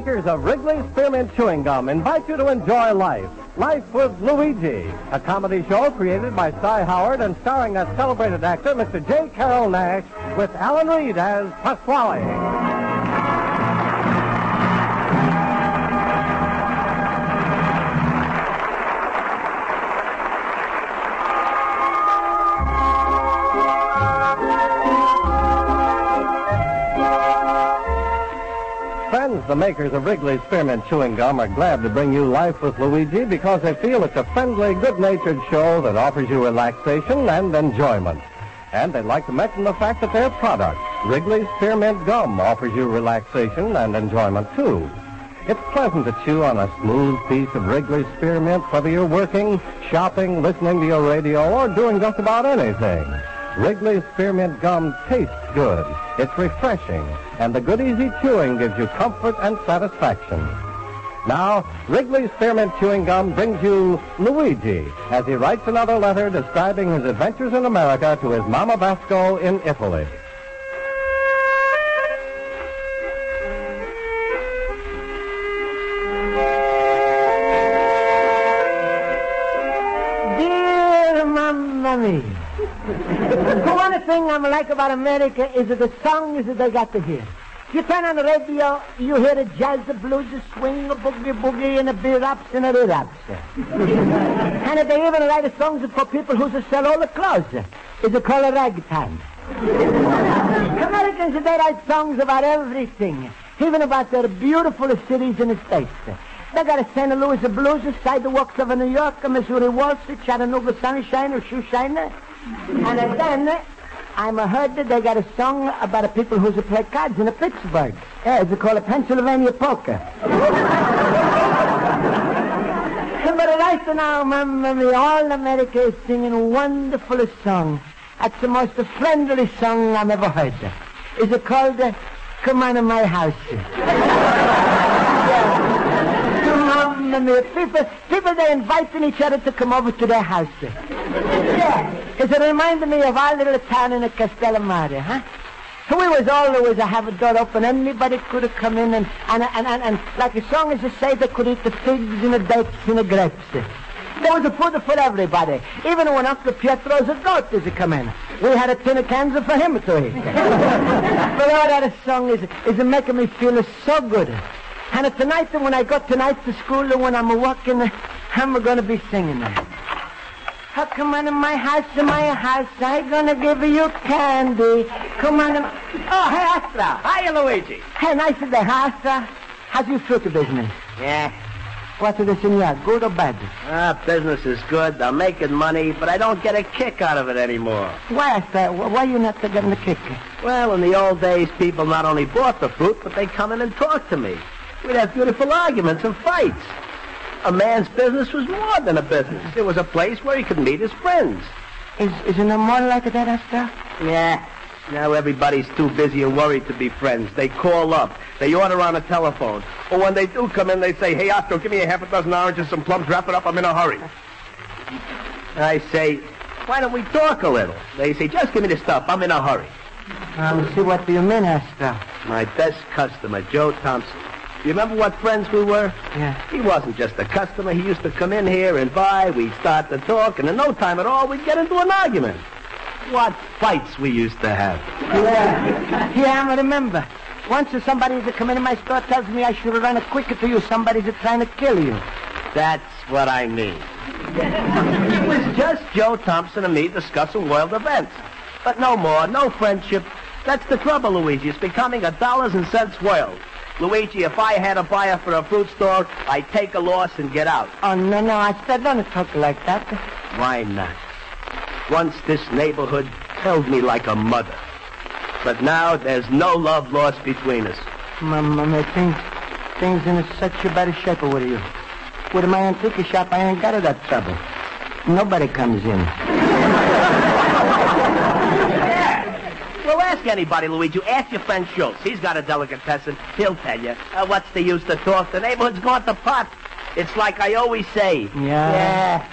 Makers of Wrigley's Spearmint Chewing Gum invite you to enjoy life. Life with Luigi, a comedy show created by Cy Howard and starring that celebrated actor, Mr. J. Carrol Naish, with Alan Reed as Pasquale. The makers of Wrigley's Spearmint Chewing Gum are glad to bring you Life with Luigi because they feel it's a friendly, good-natured show that offers you relaxation and enjoyment. And they'd like to mention the fact that their product, Wrigley's Spearmint Gum, offers you relaxation and enjoyment, too. It's pleasant to chew on a smooth piece of Wrigley's Spearmint, whether you're working, shopping, listening to your radio, or doing just about anything. Wrigley's Spearmint Gum tastes good. It's refreshing, and the good easy chewing gives you comfort and satisfaction. Now, Wrigley's Spearmint Chewing Gum brings you Luigi as he writes another letter describing his adventures in America to his Mama Basco in Italy. I like about America is that the songs that they got to hear. You turn on the radio, you hear the jazz, the blues, the swing, the boogie boogie, and the bebop and the raps. and they even write the songs for people who sell all the clothes. It's called ragtime. Americans, they write songs about everything, even about their beautiful cities in the States. They got a St. Louis blues, the sidewalks of New York, a Missouri Wall Street, Chattanooga Sunshine, or Shoeshine. And then I'm a heard that they got a song about the people who's who play cards in a Pittsburgh. Yeah, it's called Pennsylvania Poker. but right now, Mia, all America is singing a wonderful song. That's the most friendly song I've ever heard. Is it called uh, Come On to My House? People, people, they're inviting each other to come over to their house. Yeah, because it reminded me of our little town in the Castellamare, huh? We was always a have a door open. Anybody could have come in and, and, and, and, and like the song as to say, they could eat the figs and the dates and the grapes. There was a food for everybody. Even when Uncle Pietro's a goat is to come in. We had a tin of cans for him to eat. but all that song is, is making me feel so good. And tonight, when I go tonight to school, and when I'm walking, I'm going to be singing. Oh, come on in my house, in my house. I'm going to give you candy. Come on in. Oh, hey, Astra. Hiya, Luigi. Hey, nice of the Astra. How's your fruit business? Yeah. What's the senor, good or bad? Ah, business is good. I'm making money, but I don't get a kick out of it anymore. Why, Astra? Why are you not getting the kick? Well, in the old days, people not only bought the fruit, but they come in and talk to me. We'd have beautiful arguments and fights. A man's business was more than a business. It was a place where he could meet his friends. Is, is it more like that, Astra? Yeah. Now everybody's too busy and worried to be friends. They call up. They order on the telephone. Or when they do come in, they say, hey, Otto, give me a half a dozen oranges, some plums, wrap it up. I'm in a hurry. I say, why don't we talk a little? They say, just give me the stuff. I'm in a hurry. Um, see, what do you mean, Astro? My best customer, Joe Thompson. You remember what friends we were? Yeah. He wasn't just a customer. He used to come in here and buy. We'd start to talk, and in no time at all, we'd get into an argument. What fights we used to have. Yeah. Yeah, I remember. Once somebody that come into my store tells me I should run it quicker to you. Somebody's trying to kill you. That's what I mean. it was just Joe Thompson and me discussing world events. But no more, no friendship. That's the trouble, Luigi. It's becoming a dollars and cents world. Luigi, if I had a buyer for a fruit store, I'd take a loss and get out. Oh, no, no, Astro, don't talk like that. Why not? Once this neighborhood held me like a mother. But now there's no love lost between us. Mama, my things, things in such a bad shape with you. With my antique shop, I ain't got that trouble. Nobody comes in. Well, ask anybody, Luigi. Ask your friend Schultz. He's got a delicatessen. He'll tell you. Uh, what's the use to talk? The neighborhood's gone to pot. It's like I always say. Yeah.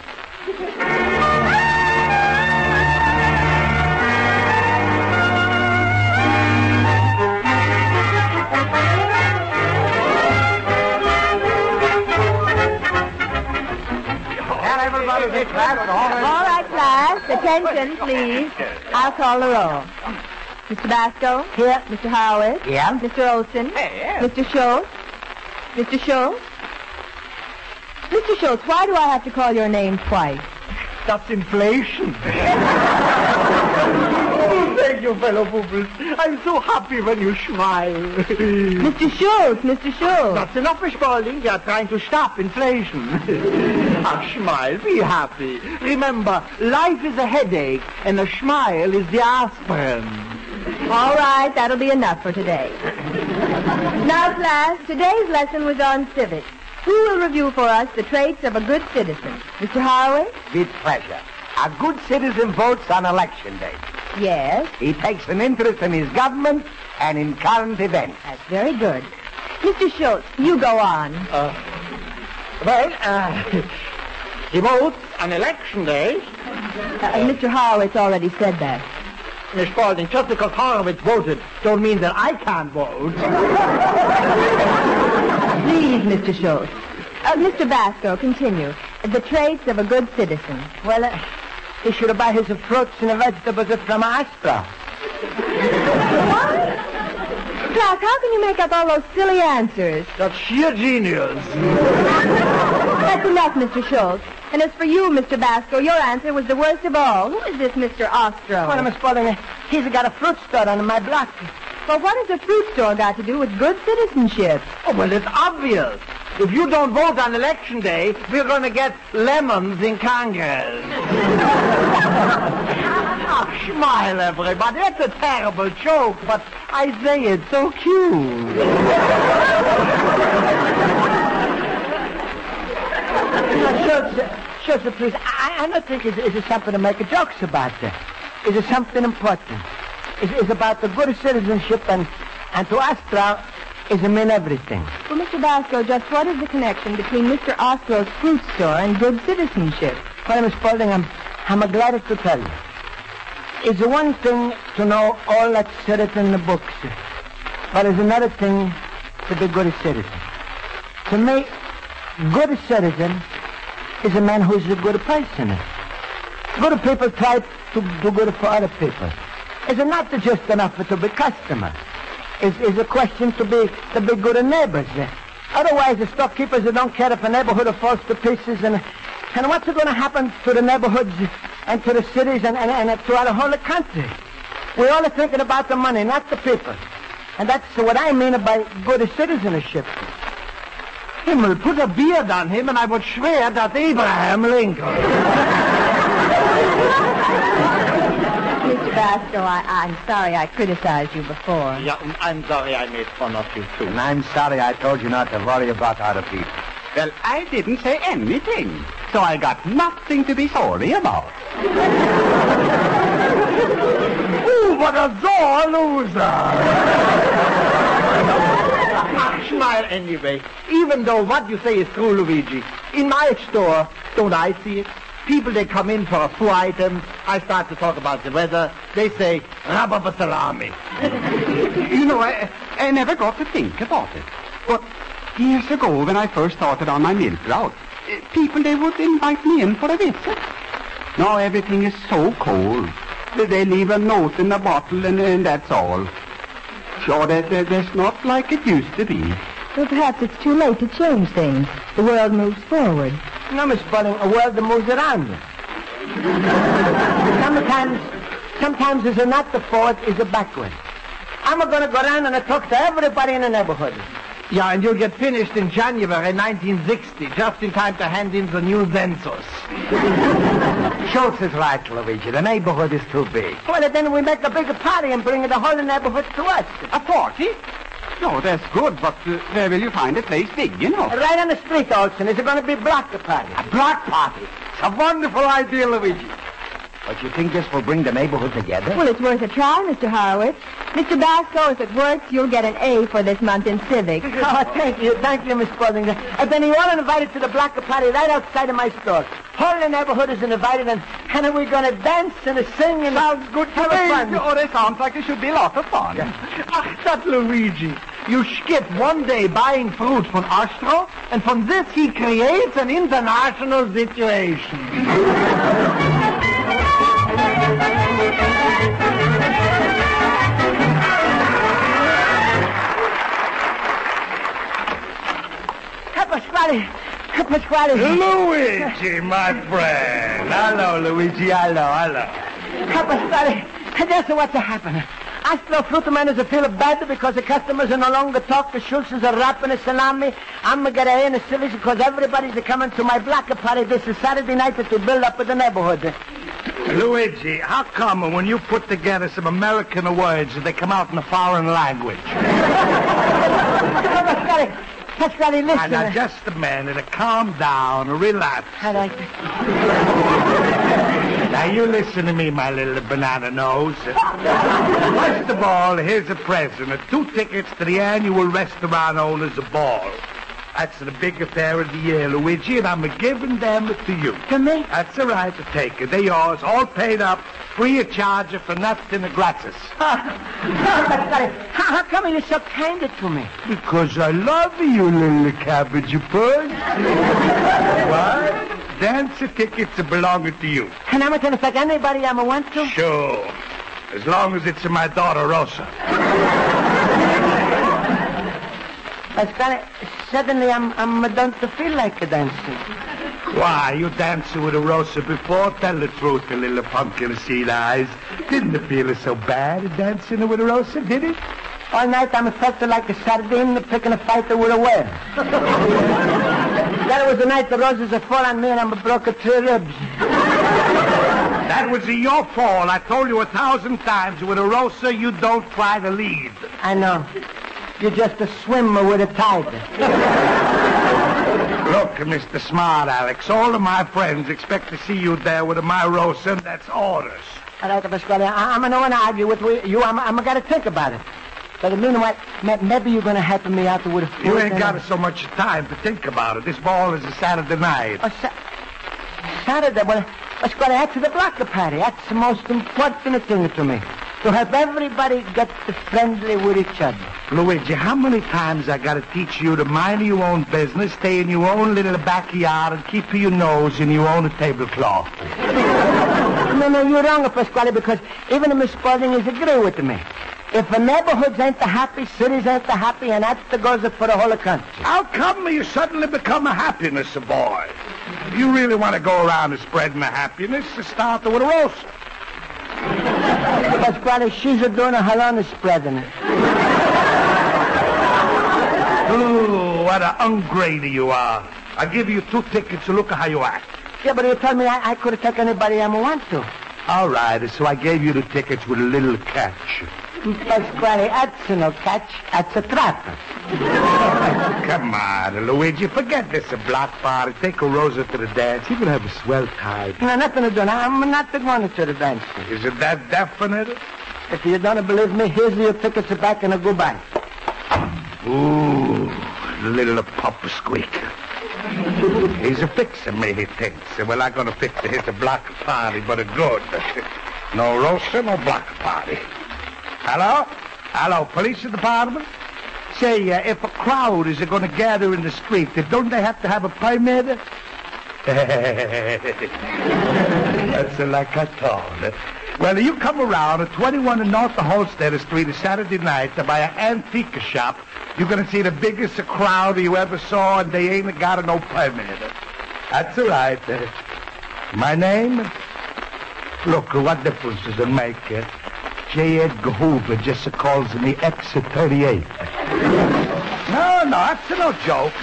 And everybody be class All right, class. Attention, please. I'll call the roll. Mr. Basco? Here. Mr. Howard? Yeah? Mr. Olson? Hey, yeah. Mr. Schultz? Mr. Schultz? Mr. Schultz, why do I have to call your name twice? That's inflation. Thank you, fellow pupils. I'm so happy when you smile. Mr. Schultz, Mr. Schultz. That's enough, Miss Spaulding. You're trying to stop inflation. ah, smile. Be happy. Remember, life is a headache, and a smile is the aspirin. All right, that'll be enough for today. now, class, today's lesson was on civics. Who will review for us the traits of a good citizen? Mr. Harwood? With pleasure. A good citizen votes on election day. Yes, He takes an interest in his government and in current events. that's very good. Mr. Schultz, you go on. Uh, Well, uh, he votes on election day. Uh, Mr. Horowitz already said that. Miss Spaulding, just because Horowitz voted don't mean that I can't vote. Please, Mr. Schultz. Uh, Mr. Basco, continue. The traits of a good citizen. Well, uh, he should buy his fruits and vegetables from Astra. Class, how can you make up all those silly answers? That's sheer genius. That's enough, Mr. Schultz. And as for you, Mr. Basco, your answer was the worst of all. Who is this Mr. Ostro? Well, Miss Spaulding, uh, he's got a fruit store under my block. Well, what has a fruit store got to do with good citizenship? Oh, well, it's obvious. If you don't vote on election day, we're going to get lemons in Congress. Smile, everybody. That's a terrible joke, but I say it's so cute. Schultz, uh, please, I, I don't think it's, it's something to make jokes about. Uh, it's something important. It's, it's about the good citizenship and, and to Astra is a mean everything. Well, Mr. Basco, just what is the connection between Mr. Ostro's fruit store and good citizenship? Well, Miss Spaulding, I'm, I'm glad to tell you. It's one thing to know all that's said it in the books, but it's another thing to be good citizen. To me, good citizen is a man who's a good person. Good people try to do good for other people. It's not just enough to be customer. It's, it's a question to be to be good neighbors. Otherwise, the storekeepers they don't care if a neighborhood falls to pieces and and what's going to happen to the neighborhoods and to the cities and, and, and throughout the whole country? We're only thinking about the money, not the people. And that's what I mean by good citizenship. Himmel, put a beard on him and I would swear that Abraham Lincoln. Mr. Basco, I, I'm sorry I criticized you before. Yeah, I'm sorry I made fun of you, too. And I'm sorry I told you not to worry about other people. Well, I didn't say anything, so I got nothing to be sorry about. Ooh, what a sore loser! Smile anyway. Even though what you say is true, Luigi. In my store, don't I see it? People, they come in for a few items. I start to talk about the weather. They say, rabba salami. You know, I, I never got to think about it. But years ago, when I first started on my milk route, people, they would invite me in for a visit. Now everything is so cold. They- They leave a note in a bottle and, and that's all. Sure, that, that, that's not like it used to be. Well, perhaps it's too late to change things. The world moves forward. No, Miss Spaulding, a world that moves around you. sometimes, sometimes is a not the forward, is a backward. I'm going to go around and I talk to everybody in the neighborhood. Yeah, and you'll get finished in January 1960, just in time to hand in the new census. Schultz is right, Luigi. The neighborhood is too big. Well, then we make a bigger party and bring the whole neighborhood to us. A party? No, that's good, but uh, where will you find a place big, you know? Right on the street, Olson. Is it going to be a block party? A block party. It's a wonderful idea, Luigi. But you think this will bring the neighborhood together? Well, it's worth a try, Mr. Horowitz. Mr. Basco, if it works, you'll get an A for this month in civics. Oh, thank you. Thank you, Miss Spaulding. And then you all invited to the block party right outside of my store. Whole the neighborhood is invited, and, and we're going to dance and sing and... Sounds good to me. Oh, that sounds like it should be a lot of fun. Ach, ah, that Luigi. You skip one day buying fruit from Astro, and from this he creates an international situation. Pasquale, Pasquale. Luigi, my friend. Hello, Luigi. Hello, hello. Pasquale, that's what's happening. Astro Fruitman is a feel bad because the customers are no longer talk. The Schultzes are wrapping a salami. I'm going to get a in the civics because everybody's coming to my block party this is Saturday night to build up with the neighborhood. Luigi, how come when you put together some American words they come out in a foreign language? Pasquale, listen. And now, just a minute. Calm down. Relax. I like Now, you listen to me, my little banana nose. First of all, here's a present. Two tickets to the annual restaurant owners ball. That's the big affair of the year, Luigi, and I'm giving them to you. To me? That's all right to take it. They're yours, all paid up, free of charge for nothing gratis. Ah, Pasquale, how, how come you're so kind to me? Because I love you, little cabbage puss. what? Dance tickets belong to you. And I'm going to anybody I want to? Sure. As long as it's my daughter, Rosa. Pasquale, suddenly I'm, I'm done to feel like a dancing. Why, you danced with a Rosa before? Tell the truth, you little pumpkin seed eyes. Didn't it feel so bad dancing with a Rosa, did it? All night I'm felt like a sardine picking a fight with a whale. that was the night the roses are fall on me and I'm broke three ribs. That was your fault. I told you a thousand times. With a Rosa, you don't try to lead. I know. You're just a swimmer with a tiger. Look, Mr. Smart Alex, all of my friends expect to see you there with a my Rosa, and that's orders. All right, Pasquale, I, I'm not going to argue with you. I'm, I'm going to think about it. But meanwhile, ma- maybe you're going to help me out with a few... You ain't got so much time to think about it. This ball is a Saturday night. Oh, sa- Saturday? Well, Pasquale, that's the block party. That's the most important thing to me. To have everybody get friendly with each other. Luigi, how many times I got to teach you to mind your own business, stay in your own little backyard, and keep your nose in your own tablecloth? No, no, you're wrong, Pasquale, because even Miss Spaulding is agree with me. If the neighborhoods ain't the happy, cities ain't the happy, and that's the goes for the whole country. How come you suddenly become a happiness boy? If you really want to go around and spreading the happiness, to start with a Rosa. Pasquale, she's a doing her own spreading. Ooh, what a ungrady you are. I'll give you two tickets to look at how you act. Yeah, but you told me I, I could take anybody I want to. All right, so I gave you the tickets with a little catch. Pasquale, that's no catch. That's a trap. Come on, Luigi, forget this a block party. Take a Rosa to the dance. Going to have a swell time. No, nothing to do. I'm not going to the dance. Is it that definite? If you don't believe me, here's your tickets back and a goodbye. Ooh, little pup squeak. He's a fixer, me, he thinks. Well, I'm going to fix it. It's a block party, but a good. No roaster, no block party. Hello? Hello, police department? Say, uh, if a crowd is going to gather in the street, don't they have to have a permit? That's like I thought. Well, you come around at 21 and North Halsted Street a Saturday night to buy an antique shop. You're going to see the biggest crowd you ever saw, and they ain't got no permit. That's all right. My name? Look, what difference does it make? J. Edgar Hoover just calls me X38. No, no, that's no joke.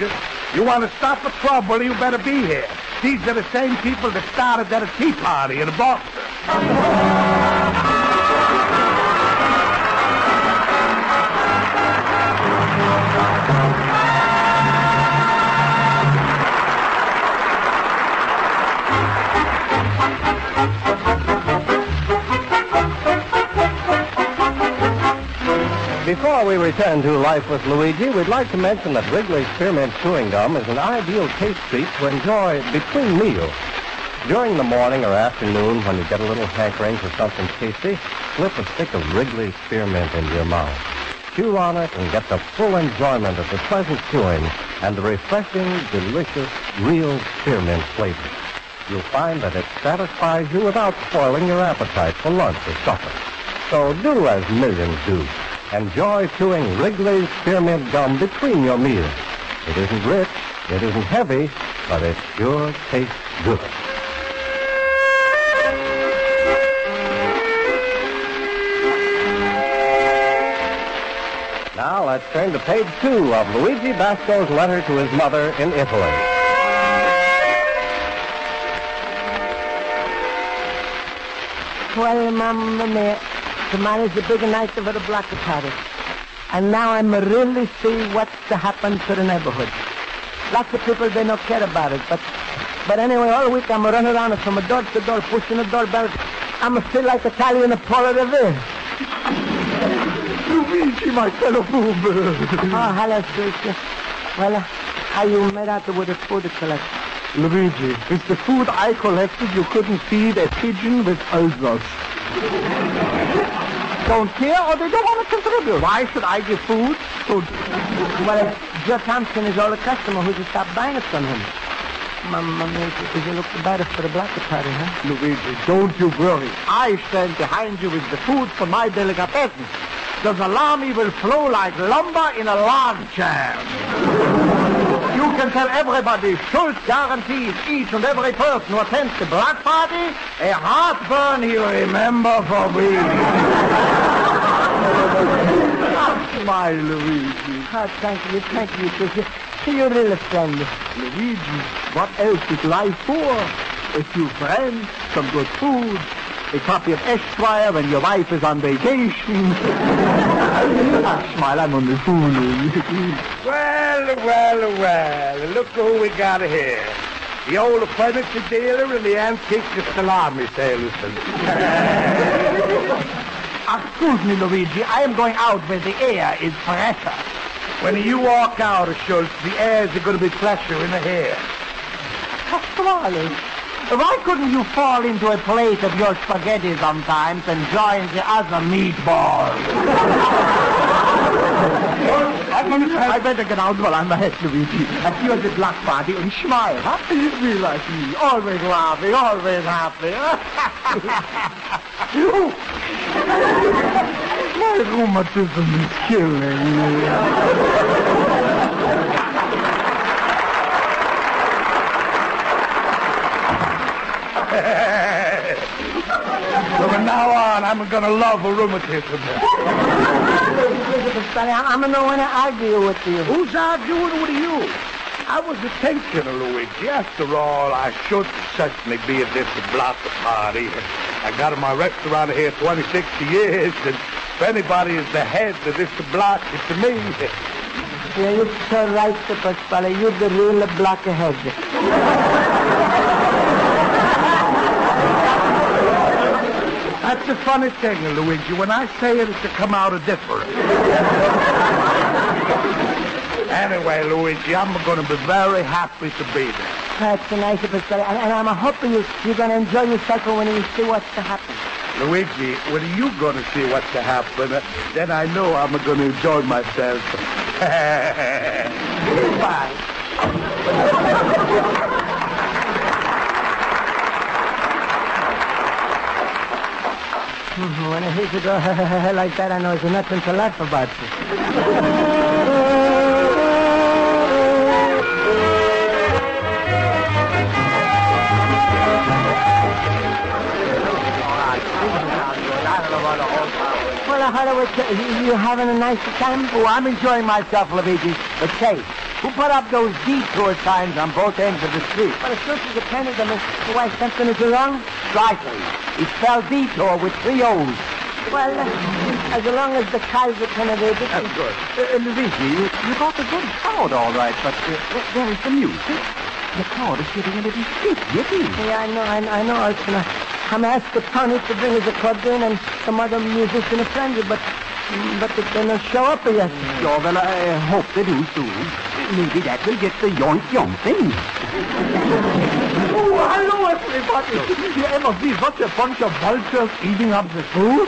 You want to stop a trouble, you better be here. These are the same people that started that tea party in Boston. Before we return to Life with Luigi, we'd like to mention that Wrigley's Spearmint Chewing Gum is an ideal taste treat to enjoy between meals. During the morning or afternoon, when you get a little hankering for something tasty, slip a stick of Wrigley's Spearmint into your mouth. Chew on it and get the full enjoyment of the pleasant chewing and the refreshing, delicious, real spearmint flavor. You'll find that it satisfies you without spoiling your appetite for lunch or supper. So do as millions do. Enjoy chewing Wrigley's Spearmint Gum between your meals. It isn't rich, it isn't heavy, but it sure tastes good. Now let's turn to page two of Luigi Basco's letter to his mother in Italy. Well, Mamma mia, tomorrow's the big night for the block party. And now I'm really see what's to happen to the neighborhood. Lots of people, they don't care about it. But but anyway, all week I'm running around from a door to door, pushing the doorbell. I'm feel like Italian a Paul Revere. Luigi, my fellow boomer. Oh, hello, Susie. Well, how you made out with the food collection? Luigi, it's the food I collected you couldn't feed a pigeon with ulcers. Don't care or they don't want to contribute. Why should I give food to... Well, Joe Thompson is all the customer who just stopped buying it from him. Mamma mia, you look the better for the black party, huh? Luigi, don't you worry. I stand behind you with the food for my delicatessen. The salami will flow like lumber in a lawn chair. You can tell everybody, Schultz guarantees each and every person who attends the black party a heartburn he'll remember for weeks. My Luigi. Oh, thank you, thank you, Susie. You're really friendly. Luigi, what else is life for? A few friends, some good food, a copy of Esquire when your wife is on vacation. smile, I'm only fooling. well, well, well. Look who we got here. The old furniture dealer and the antique salami salesman. Excuse me, Luigi. I am going out where the air is fresher. When you walk out, Schultz, the airs going to be fresher in the hair. Pasquale, why couldn't you fall into a plate of your spaghetti sometimes and join the other meatballs? I better get out while I'm ahead, Luigi. You at the black party and smile, huh? Be like me. Always laughing, always happy. My rheumatism is killing me. So from now on, I'm going to love a rheumatism. I'm going to argue with you. Who's arguing with you? I was a thinking, of Luigi. After all, I should certainly be at this block party. I got my restaurant here 26 years, and if anybody is the head of this block, it's me. Yeah, you're so right, Pasquale. You're the real blockhead. That's a funny thing, Luigi. When I say it, it's to come out a different. Anyway, Luigi, I'm going to be very happy to be there. That's a nice perspective. And, and I'm hoping you, you're going to enjoy yourself when you see what's to happen. Luigi, when are you going to see what's to happen? Then I know I'm going to enjoy myself. Goodbye. When I hear you go like that, I know there's nothing to laugh about. Well, I heard it was, uh, you, having a nice time? Oh, I'm enjoying myself, Luigi. But say, who put up those detour signs on both ends of the street? Well, as soon as you can, then why something is wrong? Slightly. It's spelled detour with three O's. Well, uh, as long as the Kaiser can evade it. That's good. Uh, Luigi, you, you got a good crowd, all right, but uh, where- where is the music? The crowd is getting a little stiff, yippee. Yeah, I know, I, I know, Alton. I'm asked the Tony to bring his accordion and some other musician a friend, but but they didn't show up yet. Sure, well, I hope they do soon. Maybe that will get the yoink yomping. Oh, hello, everybody. You ever see such a bunch of vultures eating up the food?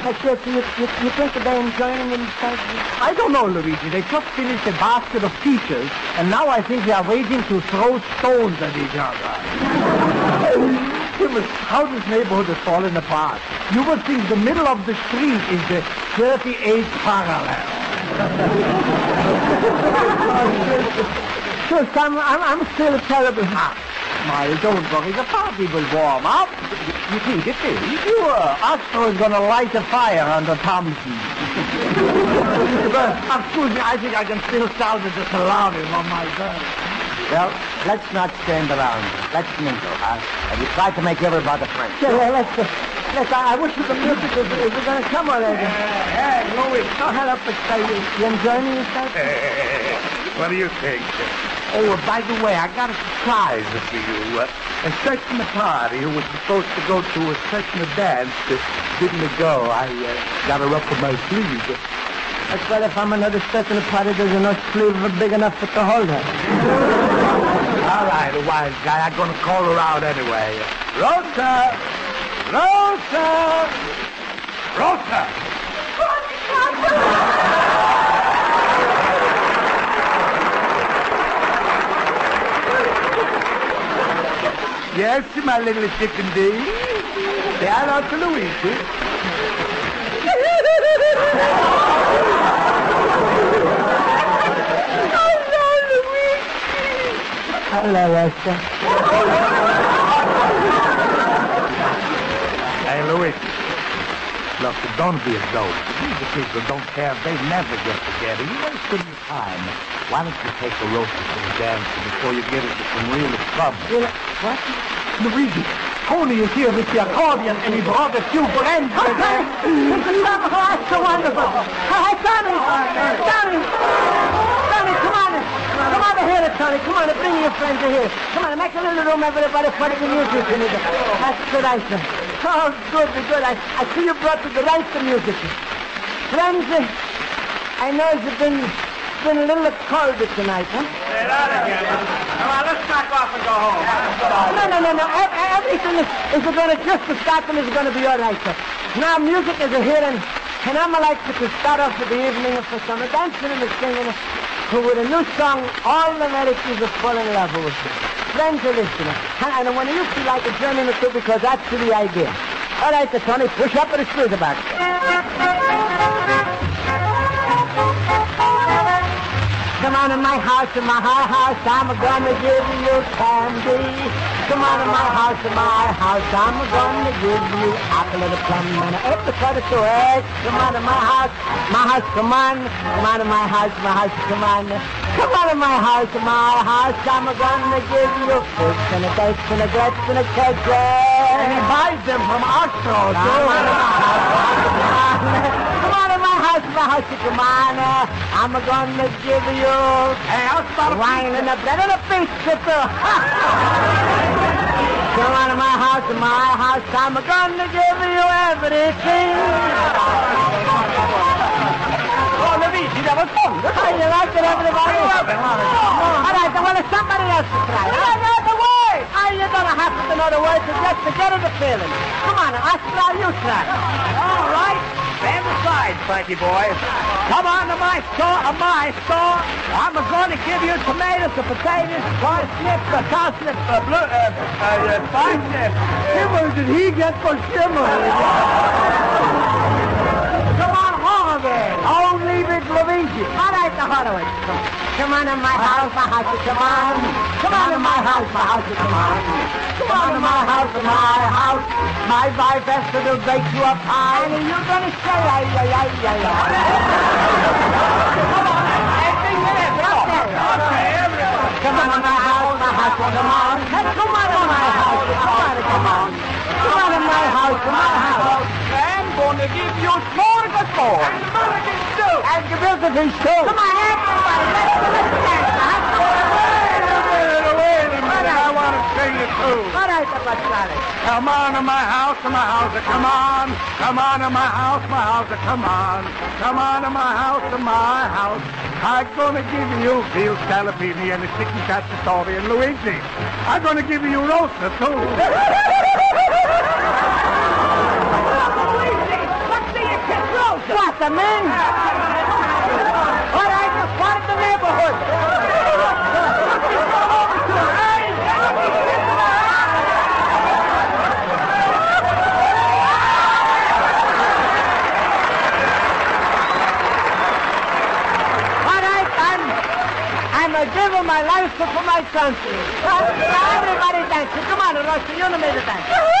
But you, you, you, you think they're enjoying themselves? I don't know, Luigi. They just finished a basket of peaches, and now I think they are waiting to throw stones at each other. Himmel, how this neighborhood has fallen apart. You would think the middle of the street is the 38th parallel. Sure, Sam, I'm, I'm still terrible. Smile, don't worry. The party will warm up. You think it will? Sure. Astro is going to light a fire under Thompson. but, excuse me, I think I can still sound the salami on my gun. Well, let's not stand around. Let's mingle, huh? And we try to make everybody friends. Yeah, let's, uh, let's, I wish the music was, was going to come already. Hey, Louis. Oh, hello, Pasquale. You, you enjoying yourself? what do you think? Oh, by the way, I got a surprise for you. Uh, a certain party who was supposed to go to a certain dance uh, didn't go. I uh, got her up on my sleeve. That's well, if I'm another certain party, there's enough sleeve big enough for to hold her. All right, a wise guy. I'm going to call her out anyway. Rosa! Rosa! Rosa! Yes, my little chicken dear. Say hello to Luigi. Hello, Esther. Hey, Louis. Look, don't be a dope. These people don't care. They never get together. You wasting your time. Why don't you take a roast to the dance before you get into some real trouble? Know, what? Luigi, Tony is here with the accordion, and he brought a few friends with him. Oh, that's so wonderful. Oh, hey, Tony! Tony! Tony, come on. Come on here, Tony. Come on, bring your friends here. Come on, make a little room, everybody, for the music. That's good, I. Oh, good, good. I, I see you brought the right to music. Friends, uh, I know it's been, been a little colder tonight, huh? Say that again. Come on, let's knock off and go home. No, no, no, no. E- Everything is, is going to just to start and is going to be all right, sir. Now, music is here, and, and I'm like to start off with the evening for some dancing and singing who with a new song all the Americans are falling in love with. Friends are listening. And, when you feel like a German or two, because that's the idea. All right, sir, Tony, push up and with the back. Come on in my house, in my high house, I'm gonna give you candy. Come on in my house, in my house, I'm gonna give you apple and a plum and a apricot or two eggs. Come on in my house, my house, come on. Come on in my house, my house, come on. Come on in my house, in my house, I'm gonna give you fish and a dates and a grapes and a cake. And he buys them from too. Come on in my house, my house, come on. uh, I'm gonna give you Hey, wine and a bread and a pizza too. Come on in my house, in my house, I'm gonna give you everything. Oh, Luigi, never come. How you like it, everybody? All right, then, well, it's somebody else to try. Get out the way! Ah, you don't have to know the words, it's just to get in the feeling. Come on, Astra, you try. All right. Stand Frankie boy. Come on to my store, uh, my store. I'm going to give you tomatoes, the potatoes, parsnips, the cowslips, the blue, uh, uh, uh, parsnips. Shimmer did he get for shimmer? Come on. Oh, Luigi. All right, the Horowitz. Come on in my house, my house, come on. Come on in my house, my house, come on. Come on in my house, my house. My wife has will bake you a pie. And you're going to say, ay, ay, ay, ay, ay. Come on in my house, my house, come on. Come on in my house, come on, come on. Come on in my house, my house. To give you smorgasbord. And mulligan stew. And fish too. Come on, everybody, let's let's dance. Wait a minute, wait a minute. I want to sing it too. All right, the Pasquale. Come on to my house, to my house, come on. Come on to my house, my house, come on. Come on to my house, to my house. I'm gonna give you veal scallopini and a chicken cacciatore and Luigi. I'm gonna give you roaster too. the men? All right, the part of the neighborhood. All right, I'm, I'm a giver my life for my country. Everybody dancing. Come on, Rusty, you know me to dance.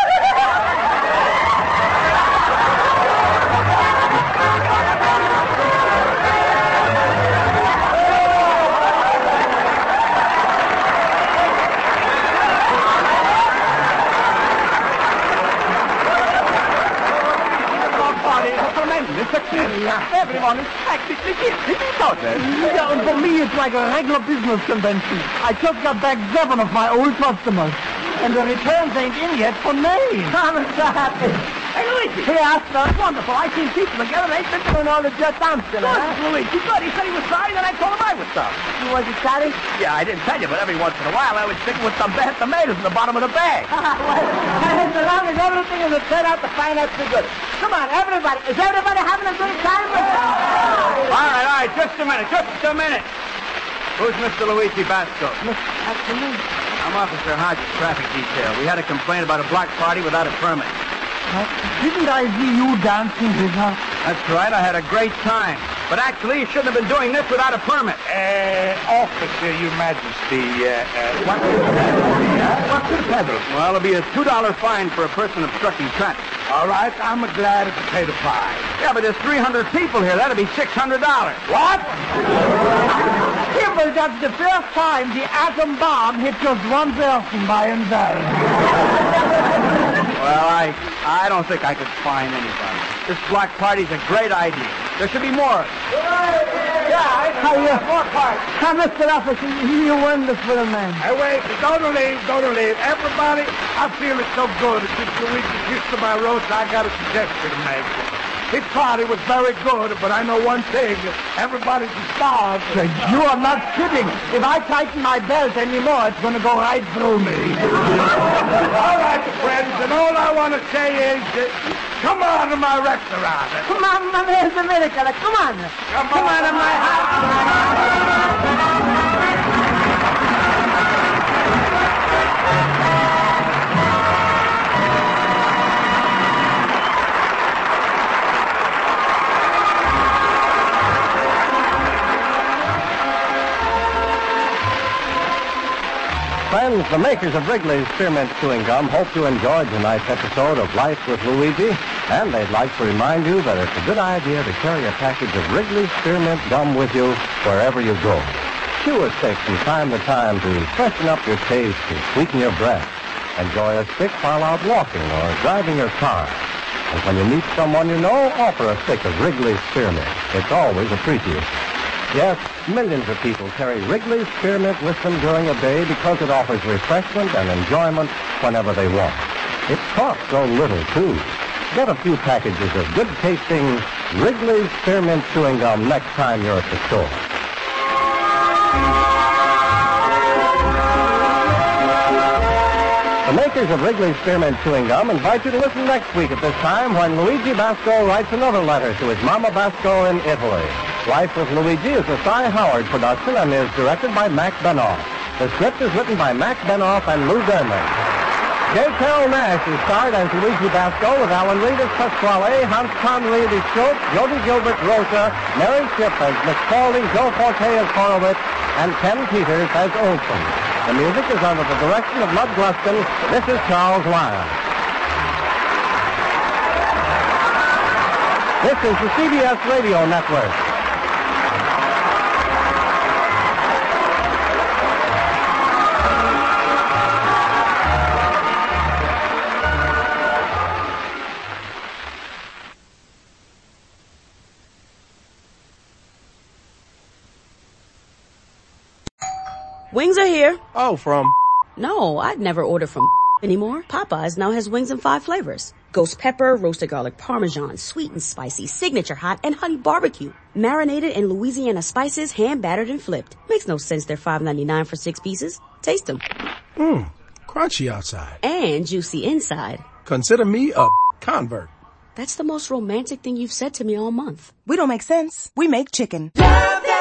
Everyone is practically guilty. Yeah, and for me, it's like a regular business convention. I just got back seven of my old customers. And the returns ain't in yet for May. I'm so happy. Hey, Luigi. Hey, that's Wonderful. I seen people together. They've been doing all the jet dancing, Good, huh? Luigi. Good. He said he was sorry, then I told him I was sorry. You wasn't sorry? Yeah, I didn't tell you, but every once in a while I was stick with some bad tomatoes in the bottom of the bag. well, as long as everything is turned out to find out so good. Come on, everybody. Is everybody having a good time? All right, all right, just a minute, just a minute. Who's Mr. Luigi Basco? That's me. I'm Officer Hodges, traffic detail. We had a complaint about a block party without a permit. Didn't I see you dancing with her? That's right, I had a great time. But actually, you shouldn't have been doing this without a permit. Uh, officer, your majesty, uh, uh, what? What's the pedal? Well, it'll be a $2 fine for a person obstructing traffic. All right, I'm glad it's potato pie. Yeah, but there's 300 people here. That'll be $600. What? Yeah, but that's the first time the atom bomb hit just one person by himself. Well, I I don't think I could find anybody. This block party's a great idea. There should be more. Yeah, how you? More parts. Hi, Mr. Officer, you're wonderful, man. Hey, wait, don't leave, don't leave. Everybody, I feel it so good. Just a week kiss to my roast. I got a suggestion to make. This it was very good, but I know one thing. Everybody's starved. You are not kidding. If I tighten my belt anymore, it's going to go right through me. all right, friends, and all I want to say is, uh, come on to my restaurant. Come on, my man's America. Come on. Come, come on to my house. The makers of Wrigley's Spearmint Chewing Gum hope you enjoyed tonight's episode of Life with Luigi, and they'd like to remind you that it's a good idea to carry a package of Wrigley's Spearmint Gum with you wherever you go. Chew a stick from time to time to freshen up your taste and sweeten your breath. Enjoy a stick while out walking or driving your car. And when you meet someone you know, offer a stick of Wrigley's Spearmint. It's always appreciated. Yes, millions of people carry Wrigley's Spearmint with them during the day because it offers refreshment and enjoyment whenever they want. It costs so little, too. Get a few packages of good tasting Wrigley's Spearmint Chewing Gum next time you're at the store. The makers of Wrigley's Spearmint Chewing Gum invite you to listen next week at this time when Luigi Basco writes another letter to his Mama Basco in Italy. Life with Luigi is a Cy Howard production and is directed by Mac Benoff. The script is written by Mac Benoff and Lou Derman. J. Carrol Naish is starred as Luigi Basco with Alan Reed as Pasquale, Hans Conried as Schultz, Jody Gilbert Rosa, Mary Shipp as Miss Spaulding, Joe Forte as Horowitz, and Ken Peters as Olson. The music is under the direction of Lud Gluskin. This is Charles Lyon. This is the CBS Radio Network. Oh, from? No, I'd never order from anymore. Popeyes now has wings in five flavors. Ghost pepper, roasted garlic parmesan, sweet and spicy, signature hot, and honey barbecue. Marinated in Louisiana spices, hand battered and flipped. Makes no sense they're $5.99 for six pieces. Taste them. Mmm, crunchy outside. And juicy inside. Consider me a convert. That's the most romantic thing you've said to me all month. We don't make sense. We make chicken.